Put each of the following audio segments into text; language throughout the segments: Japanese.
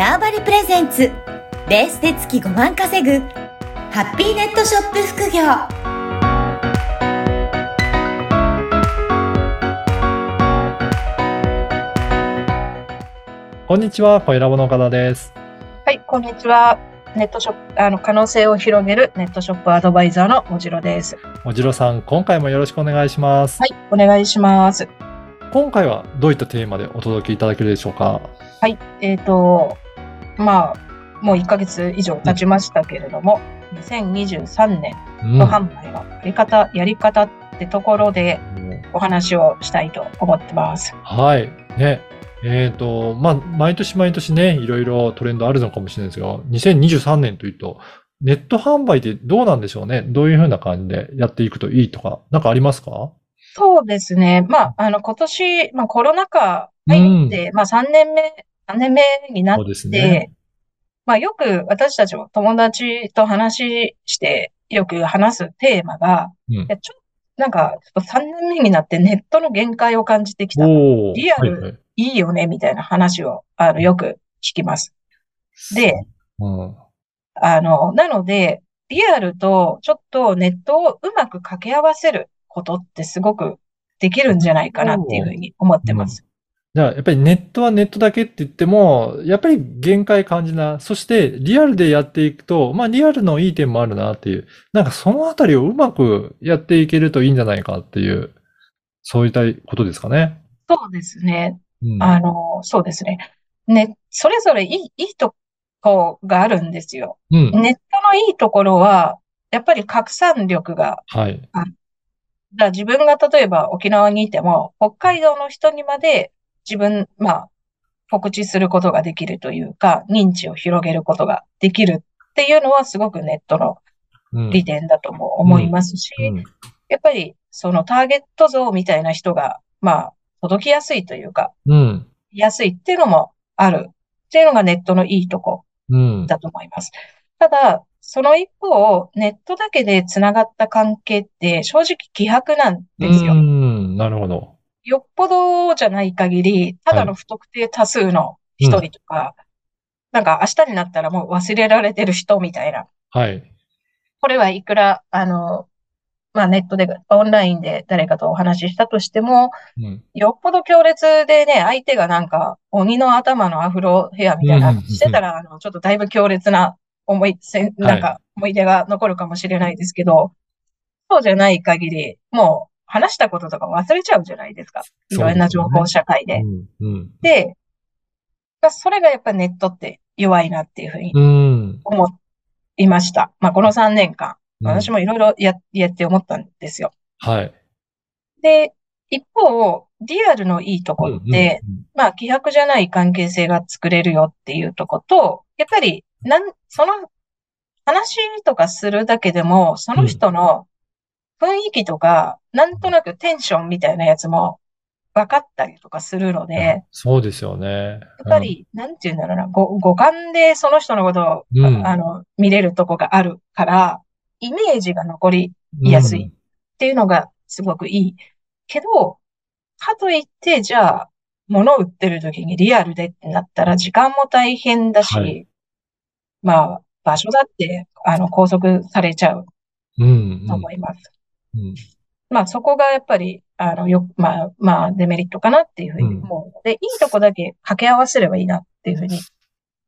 ターバリプレゼンツベースで月5万稼ぐハッピーネットショップ副業こんにちは、小ラボの岡田です。はい、こんにちは。ネットショップ、あの、可能性を広げるネットショップアドバイザーのもじろです。おじろさん、今回もよろしくお願いします。はい、お願いします。今回はどういったテーマでお届けいただけるでしょうか？はい、えっ、と、まあ、もう1ヶ月以上経ちましたけれども、2023年うんの販売のやり方、やり方ってところでお話をしたいと思ってます。はい。ね。えっ、と、まあ、毎年毎年ね、いろいろトレンドあるのかもしれないですが、2023年というと、ネット販売ってどうなんでしょうね？どういうふうな感じでやっていくといいとか、なんかありますか？そうですね。まあ、あの、今年、まあ、コロナ禍入って、まあ、3年目、3年目になっそうですでね。、まあよく私たちも友達と話してよく話すテーマが、うんいやちょなんかちょっと3年目になってネットの限界を感じてきた。リアルいいよねみたいな話をあのよく聞きます。で、うん。あの、なので、リアルとちょっとネットをうまく掛け合わせることってすごくできるんじゃないかなっていうふうに思ってます。じゃあ、やっぱりネットはネットだけって言っても、やっぱり限界感じな。そして、リアルでやっていくと、まあ、リアルのいい点もあるなっていう。なんか、そのあたりをうまくやっていけるといいんじゃないかっていう、そういったことですかね。そうですね。うん。あの、そうですね。ね、それぞれいい、いいとこがあるんですよ。うん。ネットのいいところは、やっぱり拡散力が、はい。だから自分が例えば沖縄にいても、北海道の人にまで自分、まあ、告知することができるというか、認知を広げることができるっていうのはすごくネットのうん。利点だとも思いますし、うん。やっぱりそのターゲット像みたいな人が、まあ、届きやすいというか、うん。安いっていうのもあるっていうのがネットのいいとこうん。だと思います。ただ、その一方、ネットだけで繋がった関係って正直希薄なんですよ。うん。なるほど。よっぽどじゃない限り、ただの不特定多数の一人とか、なんか明日になったらもう忘れられてる人みたいな。はい。これはいくら、あの、まあネットで、オンラインで誰かとお話ししたとしても、うん。よっぽど強烈でね、相手がなんか、鬼の頭のアフロヘアみたいな、うんしてたら、あの、ちょっとだいぶ強烈な思い、せんなんか、思い出が残るかもしれないですけど、そうじゃない限り、もう、話したこととか忘れちゃうじゃないですか。いろんな情報社会で。うん。うん。で、まあそれがやっぱネットって弱いなっていうふうにうん。思いました。まあ、この3年間、うん私もいろいろや、やって思ったんですよ。はい。で、一方、リアルのいいとこって、うん、まあ、希薄じゃない関係性が作れるよっていうとこと、やっぱり、なん、その、話とかするだけでも、その人の雰囲気とか、なんとなくテンションみたいなやつも分かったりとかするので、やっそうですよね。ぱり、なんて言うんだろうな、ご五感でその人のことを、うんあの、見れるとこがあるから、イメージが残りうん、安いっていうのがすごくいい。けど、かといって、じゃあ、物を売ってる時にリアルでってなったら時間も大変だし、はいまあ、場所だって、あの、拘束されちゃううん。と思います。うん。まあ、そこがやっぱり、あの、よ、まあ、まあ、デメリットかなっていうふうに思うので、いいとこだけ掛け合わせればいいなっていうふうに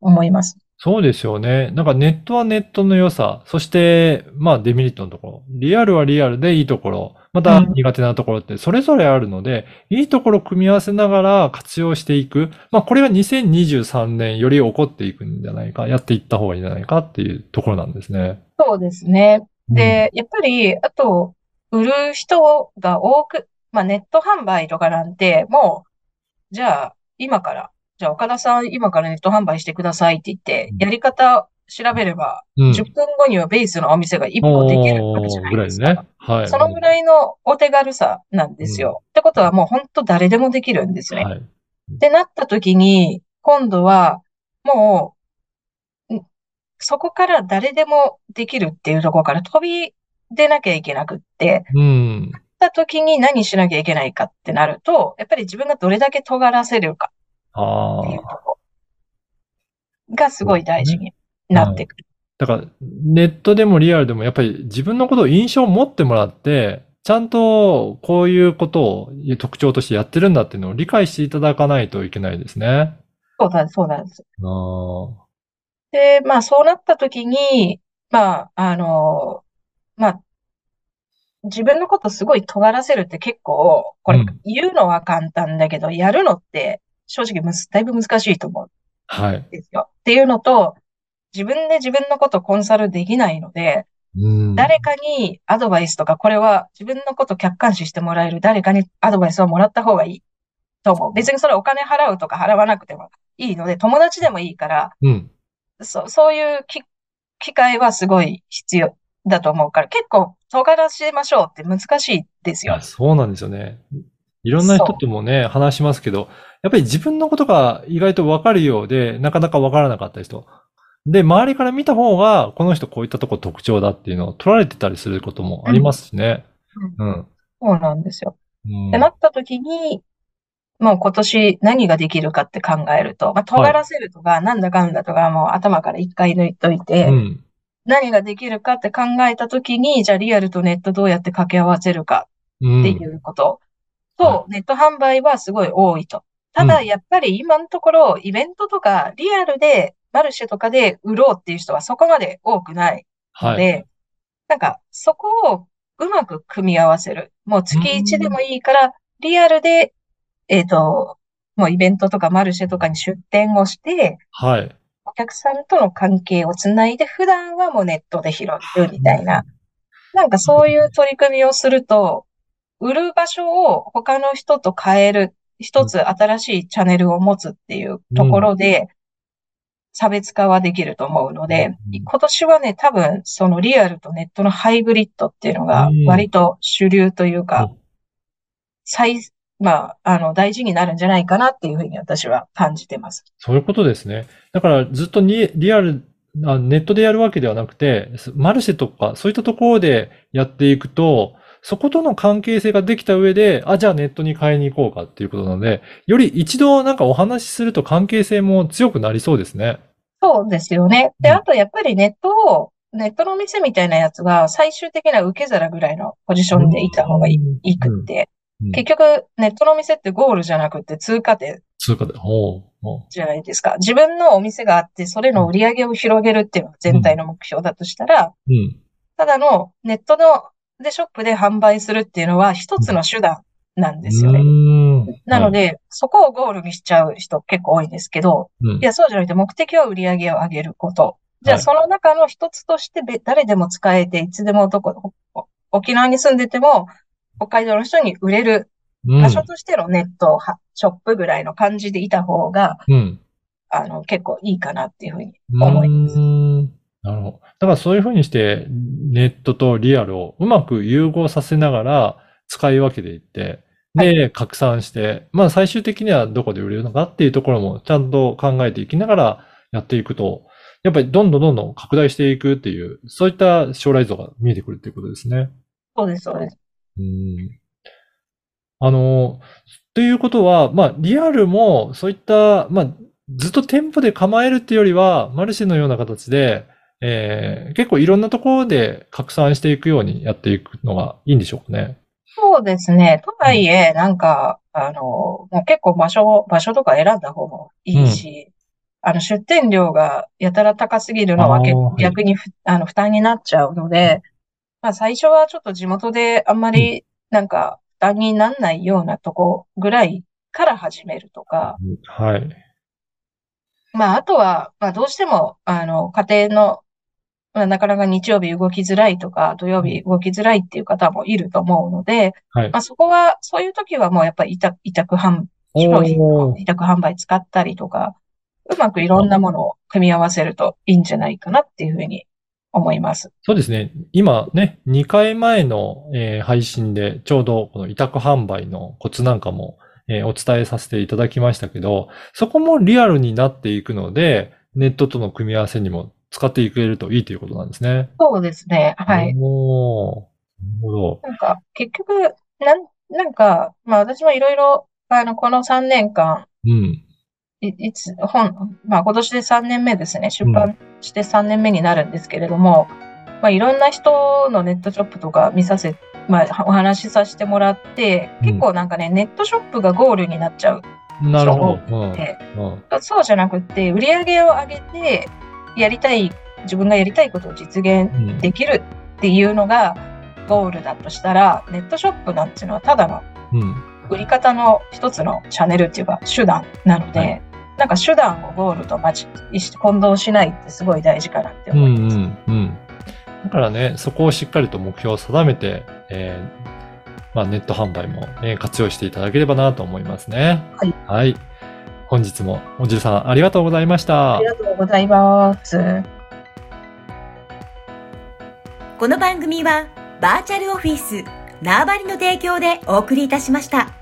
思います。そうですよね。なんかネットはネットの良さ、そして、まあデメリットのところ。リアルはリアルでいいところ、またうん苦手なところってそれぞれあるので、いいところを組み合わせながら活用していく。まあこれが2023年より起こっていくんじゃないか、やっていった方がいいんじゃないかっていうところなんですね。そうですね。で、やっぱり、あと、売る人が多く、まあネット販売とかなんて、もう、じゃあ、今から、じゃあ岡田さん、今からネット販売してくださいって言ってうん、やり方調べれば、うん、うん。10分後にはベースのお店が1個できるわけじゃないですぐらいですねか。。はい。そのぐらいのお手軽さなんですよ。ってことはもう本当誰でもできるんですね。はい。ってなった時に、今度は、もう、んそこから誰でもできるっていうところから飛び出なきゃいけなくって、うん。った時に何しなきゃいけないかってなると、やっぱり自分がどれだけ尖らせるかあっていうとこ。がすごい大事になってくる。だから、ネットでもリアルでもやっぱり自分のことを印象を持ってもらって、ちゃんとこういうことを特徴としてやってるんだっていうのを理解していただかないといけないですね。そうだ、そうなんです。で、まあそうなった時に、まあ、あの、まあ、自分のことすごい尖らせるって結構、これうん言うのは簡単だけど、やるのって正直むずだいぶ難しいと思うんはい。ですよ。っていうのと、自分で自分のことコンサルできないので、うん。誰かにアドバイスとか、これは自分のこと客観視してもらえる誰かにアドバイスをもらった方がいいと思う。別にそれお金払うとか払わなくてもいいので、友達でもいいから、うん。そそういうき機会はすごい必要だと思うから、結構尖らせましょうって難しいですよ。そうなんですよね。いろんな人ともね、話しますけど、やっぱり自分のことが意外とわかるようで、なかなかわからなかった人。で、周りから見た方が、この人こういったとこ特徴だっていうのを取られてたりすることもありますしね。うん。そうなんですよ。うんってなった時に、もう今年何ができるかって考えると、まあ、尖らせるとか、なんだかんだとか、もう頭から一回抜いといて、うん。何ができるかって考えた時に、じゃあリアルとネットどうやって掛け合わせるかうん。っていうことと、はネット販売はすごい多いと。ただ、うんやっぱり今のところ、イベントとか、リアルで、マルシェとかで売ろうっていう人はそこまで多くないのはい。で、なんか、そこをうまく組み合わせる。もう月1でもいいから、リアルで、えっと、もうイベントとかマルシェとかに出店をして、はい。お客さんとの関係をつないで、普段はもうネットで拾うみたいな。なんかそういう取り組みをすると、売る場所を他の人と変える、一つ新しいチャンネルを持つっていうところで、差別化はできると思うので、うん。今年はね、多分そのリアルとネットのハイブリッドっていうのがうん。割と主流というかうん、最、まあ、あの、大事になるんじゃないかなっていうふうに私は感じてます。そういうことですね。だからずっとにリアル、あネットでやるわけではなくて、マルシェとかそういったところでやっていくと、そことの関係性ができた上で、あ、じゃあネットに買いに行こうかっていうことなので、より一度なんかお話しすると関係性も強くなりそうですね。そうですよね。で、うんあとやっぱりネットを、ネットの店みたいなやつは最終的な受け皿ぐらいのポジションでいた方がいい,、うんいくって。うん結局、ネットの店ってゴールじゃなくて通過点通貨で、ほうほじゃないですか。自分のお店があって、それの売り上げを広げるっていうのが全体の目標だとしたら、う。うん。ただのネットの、でショップで販売するっていうのは一つの手段なんですよね。なの、で、そこをゴールにしちゃう人結構多いんですけど、うんいや、そうじゃなくて目的は売り上げを上げること。じゃあ、はいその中の一つとしてべ誰でも使えて、いつでもどこ、お沖縄に住んでても、北海道の人に売れるうん場所としてのネットはショップぐらいの感じでいた方が、うん。あの、結構いいかなっていうふうに思います。うーんなるほど。だからそういうふうにして、ネットとリアルをうまく融合させながら使い分けていって、で、拡散して、まあ最終的にはどこで売れるのかっていうところもちゃんと考えていきながらやっていくと、やっぱりどんどんどんどん拡大していくっていう、そういった将来像が見えてくるっていうことですね。そうです、そうです。うんあの、ということは、まあ、リアルも、そういった、まあ、ずっと店舗で構えるっていうよりは、マルシェのような形で、えー結構いろんなところで拡散していくようにやっていくのがいいんでしょうかね。そうですね。とはいえ、なんか、あの、もう結構場所、場所とか選んだ方もいいし、あの、出店料がやたら高すぎるのは結構あーはい逆にふあの負担になっちゃうので、まあ最初はちょっと地元であんまりなんか負担にならないようなとこぐらいから始めるとか、はい。まああとは、まあどうしても、あの、家庭の、まあなかなか日曜日動きづらいとか、土曜日動きづらいっていう方もいると思うので、はい。ま。あそこは、そういう時はもうやっぱり委託、委託販、商品委託販売使ったりとか、うまくいろんなものを組み合わせるといいんじゃないかなっていうふうに思います。そうですね。今ね、2回前の、えー配信でちょうどこの委託販売のコツなんかも、えーお伝えさせていただきましたけど、そこもリアルになっていくので、ネットとの組み合わせにも使っていけるといいということなんですね。そうですね。はい。おーなるほど。なんか、結局、なん、なんか、まあ私もいろいろ、あの、この3年間、うん。いいつ、本、まあ今年で3年目ですね。出版して3年目になるんですけれども、まあいろんな人のネットショップとか見させ、まあお話しさせてもらって、うん結構なんかね、ネットショップがゴールになっちゃう。なるほど。うんでうんそうじゃなくって、売り上げを上げて、やりたい、自分がやりたいことを実現うんできるっていうのがゴールだとしたら、ネットショップなんていうのはただのうん売り方の一つのチャンネルっていうか手段なので、はいなんか手段をゴールと混同しないってすごい大事かなってうん思います。うんうん。だからね、そこをしっかりと目標を定めて、えーまあ、ネット販売も、ね、活用していただければなと思いますね。はい。はい。本日もおじるさんありがとうございましたあり。がとうございます。この番組はバーチャルオフィス縄張りの提供でお送りいたしました。